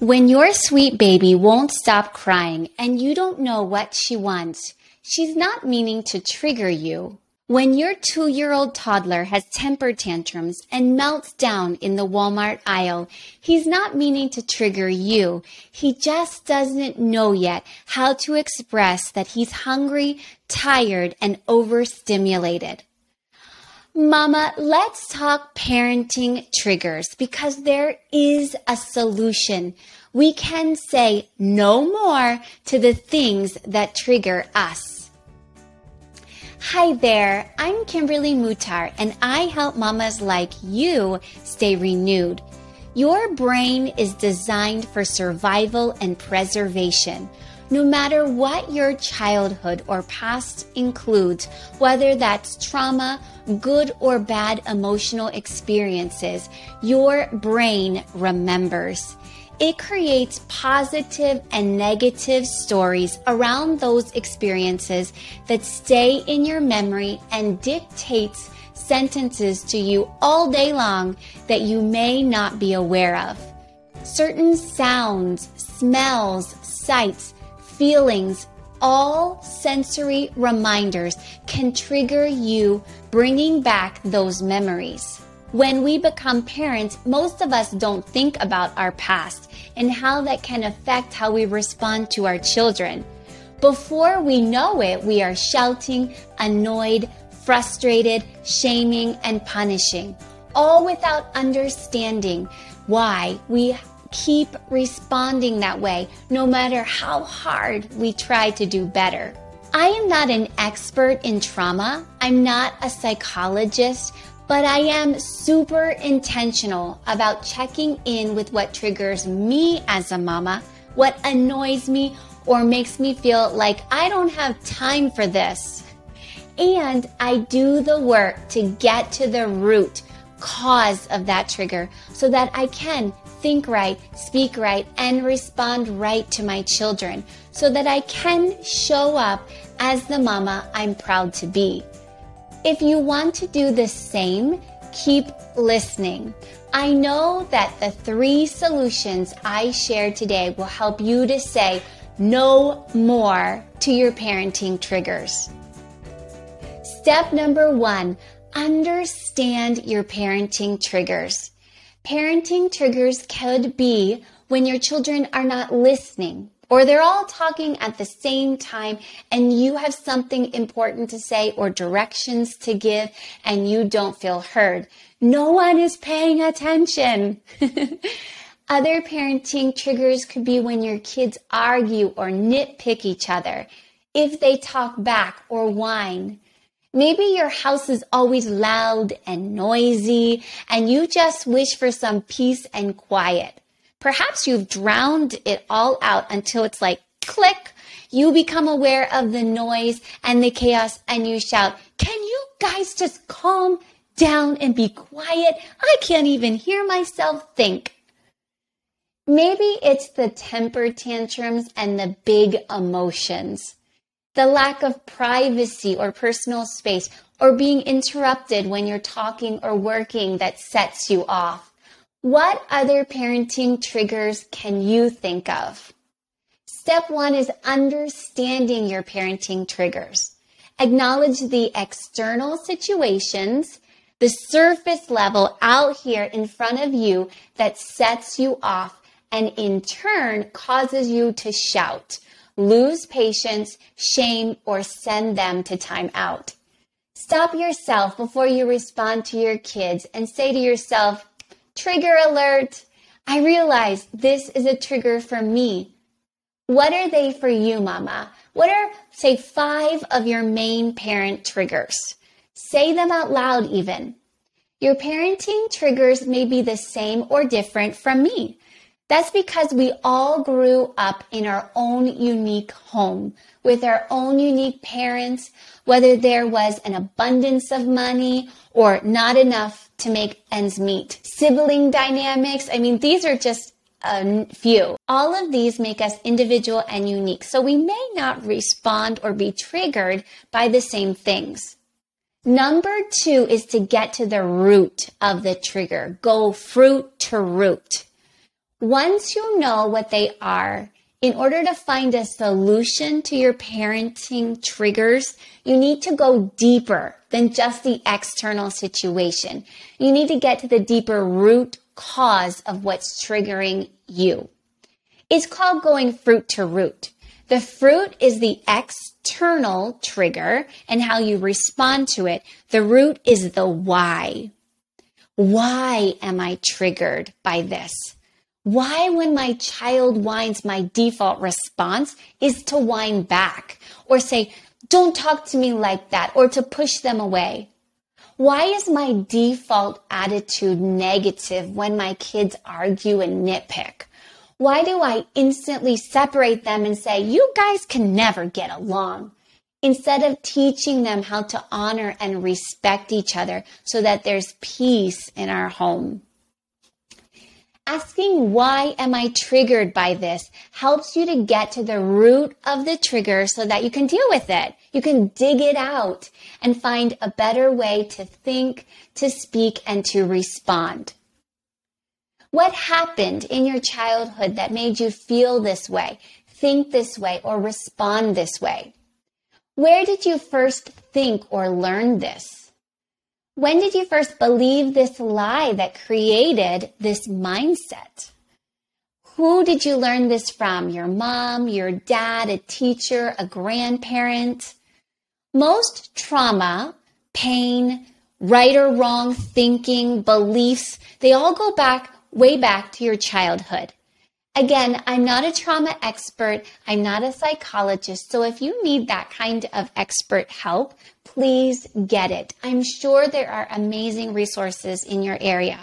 When your sweet baby won't stop crying and you don't know what she wants, she's not meaning to trigger you. When your two year old toddler has temper tantrums and melts down in the Walmart aisle, he's not meaning to trigger you. He just doesn't know yet how to express that he's hungry, tired, and overstimulated. Mama, let's talk parenting triggers because there is a solution. We can say no more to the things that trigger us. Hi there, I'm Kimberly Mutar and I help mamas like you stay renewed. Your brain is designed for survival and preservation. No matter what your childhood or past includes, whether that's trauma, good or bad emotional experiences, your brain remembers. It creates positive and negative stories around those experiences that stay in your memory and dictates sentences to you all day long that you may not be aware of. Certain sounds, smells, sights, feelings, all sensory reminders can trigger you bringing back those memories. When we become parents, most of us don't think about our past and how that can affect how we respond to our children. Before we know it, we are shouting, annoyed, frustrated, shaming, and punishing, all without understanding why we keep responding that way, no matter how hard we try to do better. I am not an expert in trauma. I'm not a psychologist, but I am super intentional about checking in with what triggers me as a mama, what annoys me, or makes me feel like I don't have time for this. And I do the work to get to the root cause of that trigger so that I can think right, speak right, and respond right to my children so that I can show up as the mama I'm proud to be. If you want to do the same, keep listening. I know that the three solutions I shared today will help you to say no more to your parenting triggers. Step number one understand your parenting triggers. Parenting triggers could be when your children are not listening or they're all talking at the same time and you have something important to say or directions to give and you don't feel heard. No one is paying attention. Other parenting triggers could be when your kids argue or nitpick each other, if they talk back or whine. Maybe your house is always loud and noisy and you just wish for some peace and quiet. Perhaps you've drowned it all out until it's like click. You become aware of the noise and the chaos and you shout, Can you guys just calm down and be quiet? I can't even hear myself think. Maybe it's the temper tantrums and the big emotions the lack of privacy or personal space, or being interrupted when you're talking or working that sets you off. What other parenting triggers can you think of? Step one is understanding your parenting triggers. Acknowledge the external situations, the surface level out here in front of you that sets you off and in turn causes you to shout lose patience, shame, or send them to time out. Stop yourself before you respond to your kids and say to yourself, trigger alert. I realize this is a trigger for me. What are they for you, mama? What are, say, five of your main parent triggers? Say them out loud, even. Your parenting triggers may be the same or different from me. That's because we all grew up in our own unique home with our own unique parents, whether there was an abundance of money or not enough to make ends meet. Sibling dynamics. I mean, these are just a few. All of these make us individual and unique. So we may not respond or be triggered by the same things. Number two is to get to the root of the trigger. Go fruit to root. Once you know what they are, in order to find a solution to your parenting triggers, you need to go deeper than just the external situation. You need to get to the deeper root cause of what's triggering you. It's called going fruit to root. The fruit is the external trigger and how you respond to it. The root is the why. Why am I triggered by this? Why, when my child whines, my default response is to whine back or say, don't talk to me like that or to push them away? Why is my default attitude negative when my kids argue and nitpick? Why do I instantly separate them and say, you guys can never get along? Instead of teaching them how to honor and respect each other so that there's peace in our home. Asking why am I triggered by this helps you to get to the root of the trigger so that you can deal with it. You can dig it out and find a better way to think, to speak, and to respond. What happened in your childhood that made you feel this way, think this way, or respond this way? Where did you first think or learn this? When did you first believe this lie that created this mindset? Who did you learn this from? Your mom, your dad, a teacher, a grandparent? Most trauma, pain, right or wrong thinking, beliefs, they all go back way back to your childhood. Again, I'm not a trauma expert. I'm not a psychologist. So if you need that kind of expert help, please get it. I'm sure there are amazing resources in your area.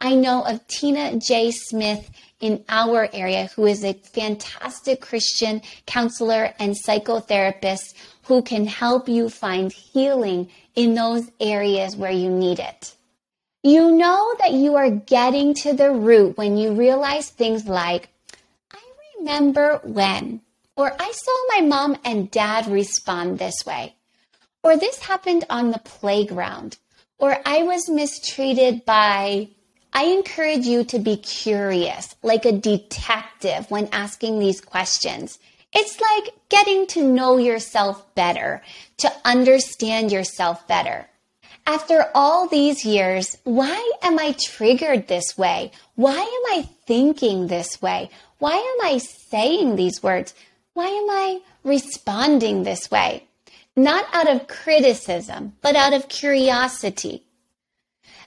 I know of Tina J. Smith in our area who is a fantastic Christian counselor and psychotherapist who can help you find healing in those areas where you need it. You know that you are getting to the root when you realize things like, I remember when, or I saw my mom and dad respond this way, or this happened on the playground, or I was mistreated by. I encourage you to be curious, like a detective when asking these questions. It's like getting to know yourself better, to understand yourself better. After all these years, why am I triggered this way? Why am I thinking this way? Why am I saying these words? Why am I responding this way? Not out of criticism, but out of curiosity.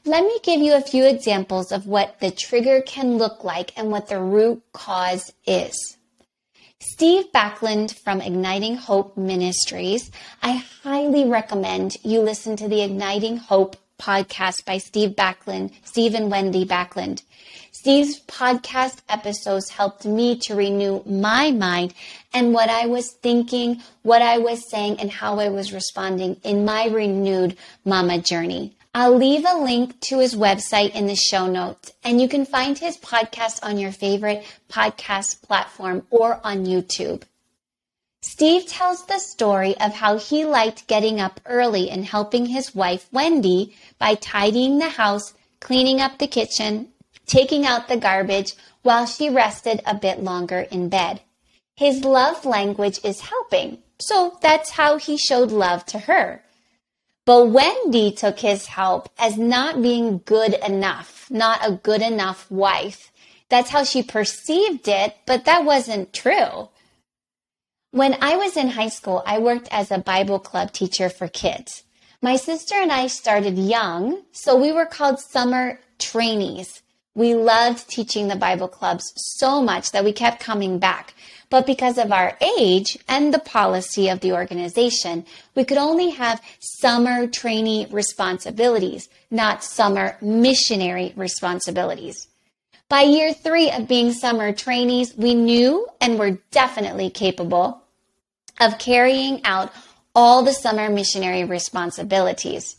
Let me give you a few examples of what the trigger can look like and what the root cause is. Steve Backlund from Igniting Hope Ministries. I highly recommend you listen to the Igniting Hope podcast by Steve Backlund, Steve and Wendy Backlund. Steve's podcast episodes helped me to renew my mind and what I was thinking, what I was saying, and how I was responding in my renewed mama journey. I'll leave a link to his website in the show notes, and you can find his podcast on your favorite podcast platform or on YouTube. Steve tells the story of how he liked getting up early and helping his wife, Wendy, by tidying the house, cleaning up the kitchen, taking out the garbage while she rested a bit longer in bed. His love language is helping, so that's how he showed love to her. But Wendy took his help as not being good enough, not a good enough wife. That's how she perceived it, but that wasn't true. When I was in high school, I worked as a Bible club teacher for kids. My sister and I started young, so we were called summer trainees. We loved teaching the Bible clubs so much that we kept coming back. But because of our age and the policy of the organization, we could only have summer trainee responsibilities, not summer missionary responsibilities. By year three of being summer trainees, we knew and were definitely capable of carrying out all the summer missionary responsibilities.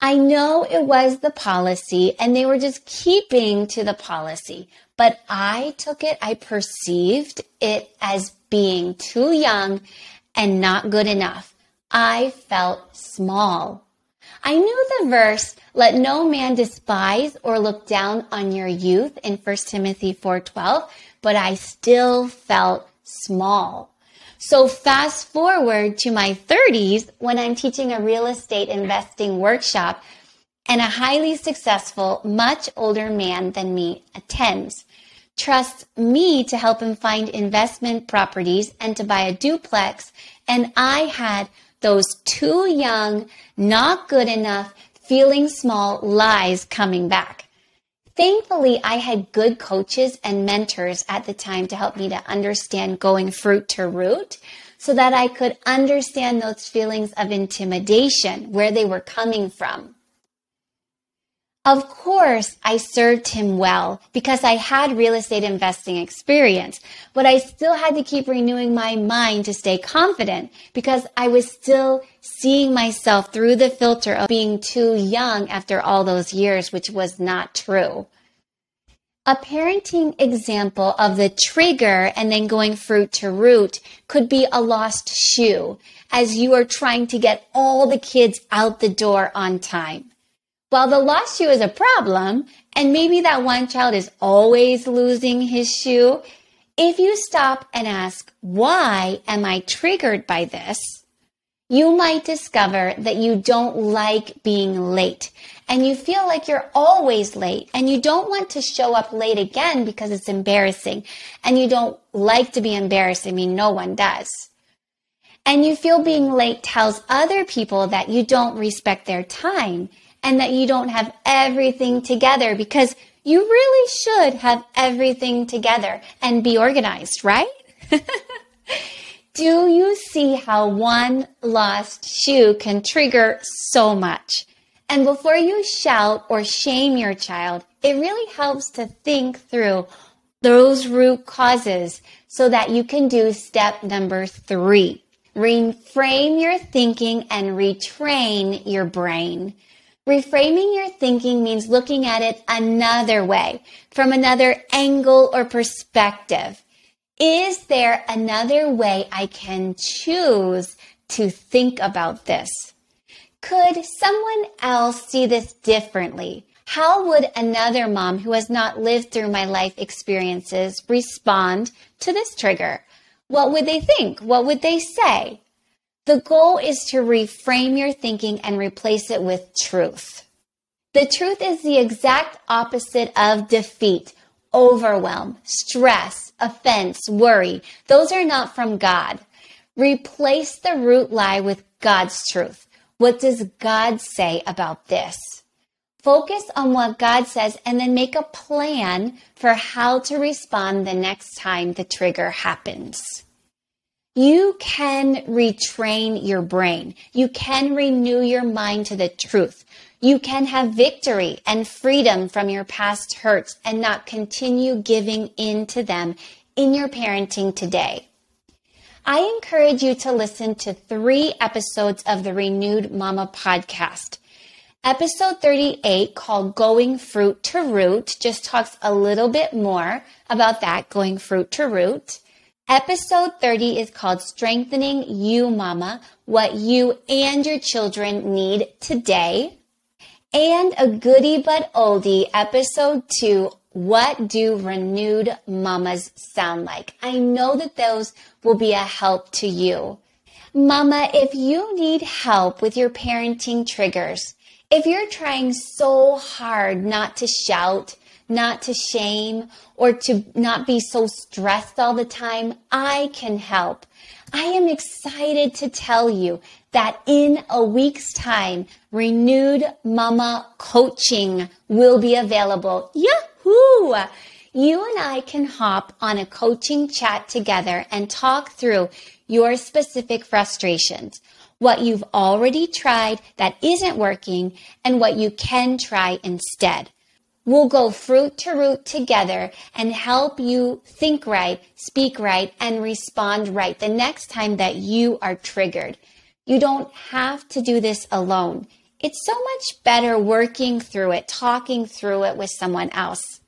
I know it was the policy and they were just keeping to the policy, but I took it, I perceived it as being too young and not good enough. I felt small. I knew the verse, let no man despise or look down on your youth in 1 Timothy 4:12, but I still felt small. So fast forward to my 30s when I'm teaching a real estate investing workshop and a highly successful, much older man than me attends. Trusts me to help him find investment properties and to buy a duplex. And I had those too young, not good enough, feeling small lies coming back. Thankfully, I had good coaches and mentors at the time to help me to understand going fruit to root so that I could understand those feelings of intimidation, where they were coming from. Of course, I served him well because I had real estate investing experience, but I still had to keep renewing my mind to stay confident because I was still seeing myself through the filter of being too young after all those years, which was not true. A parenting example of the trigger and then going fruit to root could be a lost shoe as you are trying to get all the kids out the door on time. While the lost shoe is a problem, and maybe that one child is always losing his shoe, if you stop and ask, why am I triggered by this? You might discover that you don't like being late and you feel like you're always late and you don't want to show up late again because it's embarrassing and you don't like to be embarrassed. I mean, no one does. And you feel being late tells other people that you don't respect their time and that you don't have everything together because you really should have everything together and be organized, right? Do you see how one lost shoe can trigger so much? And before you shout or shame your child, it really helps to think through those root causes so that you can do step number three. Reframe your thinking and retrain your brain. Reframing your thinking means looking at it another way, from another angle or perspective. Is there another way I can choose to think about this? Could someone else see this differently? How would another mom who has not lived through my life experiences respond to this trigger? What would they think? What would they say? The goal is to reframe your thinking and replace it with truth. The truth is the exact opposite of defeat, overwhelm, stress, offense, worry. Those are not from God. Replace the root lie with God's truth. What does God say about this? Focus on what God says and then make a plan for how to respond the next time the trigger happens. You can retrain your brain. You can renew your mind to the truth. You can have victory and freedom from your past hurts and not continue giving in to them in your parenting today. I encourage you to listen to three episodes of the Renewed Mama podcast. Episode 38, called Going Fruit to Root, just talks a little bit more about that, going fruit to root. Episode 30 is called Strengthening You Mama, What You and Your Children Need Today. And a goody but oldie, episode 2, What Do Renewed Mamas Sound Like? I know that those will be a help to you. Mama, if you need help with your parenting triggers, if you're trying so hard not to shout, not to shame or to not be so stressed all the time, I can help. I am excited to tell you that in a week's time, renewed mama coaching will be available. Yahoo! You and I can hop on a coaching chat together and talk through your specific frustrations, what you've already tried that isn't working, and what you can try instead. We'll go fruit to root together and help you think right, speak right, and respond right the next time that you are triggered. You don't have to do this alone. It's so much better working through it, talking through it with someone else.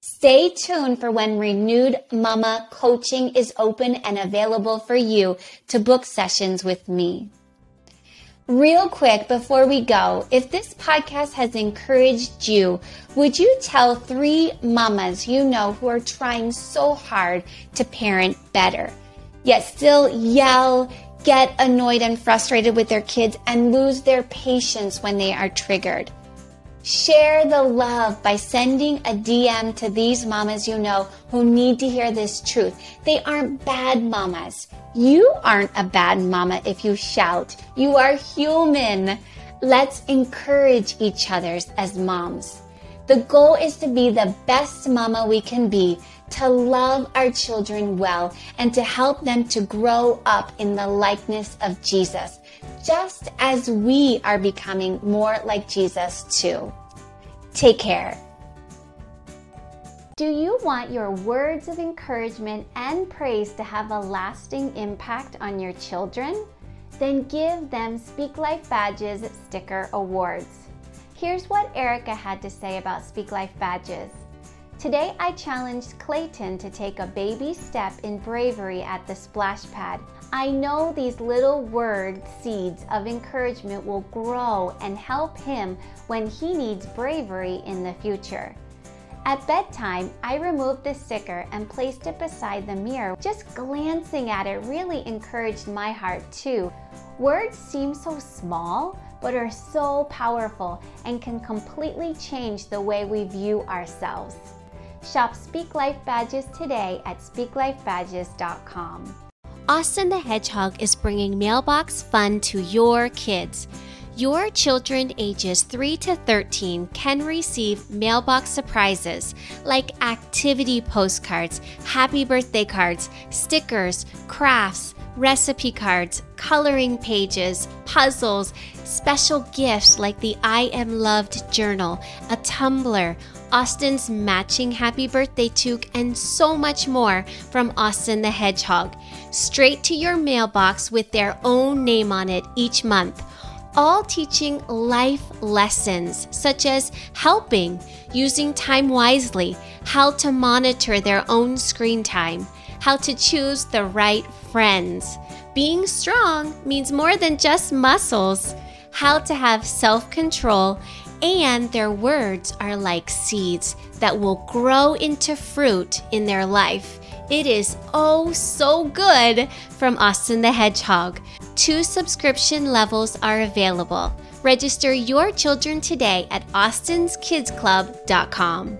Stay tuned for when Renewed Mama coaching is open and available for you to book sessions with me. Real quick before we go, if this podcast has encouraged you, would you tell three mamas you know who are trying so hard to parent better, yet still yell, get annoyed and frustrated with their kids, and lose their patience when they are triggered? Share the love by sending a DM to these mamas you know who need to hear this truth. They aren't bad mamas. You aren't a bad mama if you shout. You are human. Let's encourage each other as moms. The goal is to be the best mama we can be, to love our children well, and to help them to grow up in the likeness of Jesus, just as we are becoming more like Jesus too. Take care. Do you want your words of encouragement and praise to have a lasting impact on your children? Then give them Speak Life Badges Sticker Awards. Here's what Erica had to say about Speak Life badges. Today I challenged Clayton to take a baby step in bravery at the splash pad. I know these little word seeds of encouragement will grow and help him when he needs bravery in the future. At bedtime, I removed the sticker and placed it beside the mirror. Just glancing at it really encouraged my heart too. Words seem so small, but are so powerful and can completely change the way we view ourselves. Shop Speak Life Badges today at speaklifebadges.com. Austin the Hedgehog is bringing mailbox fun to your kids. Your children ages 3 to 13 can receive mailbox surprises like activity postcards, happy birthday cards, stickers, crafts, recipe cards, coloring pages, puzzles, special gifts like the I Am Loved journal, a tumbler, Austin's matching happy birthday toque, and so much more from Austin the Hedgehog, straight to your mailbox with their own name on it each month. All teaching life lessons such as helping, using time wisely, how to monitor their own screen time, how to choose the right friends. Being strong means more than just muscles, how to have self control, and their words are like seeds that will grow into fruit in their life. It is oh so good from Austin the Hedgehog. Two subscription levels are available. Register your children today at austinskidsclub.com.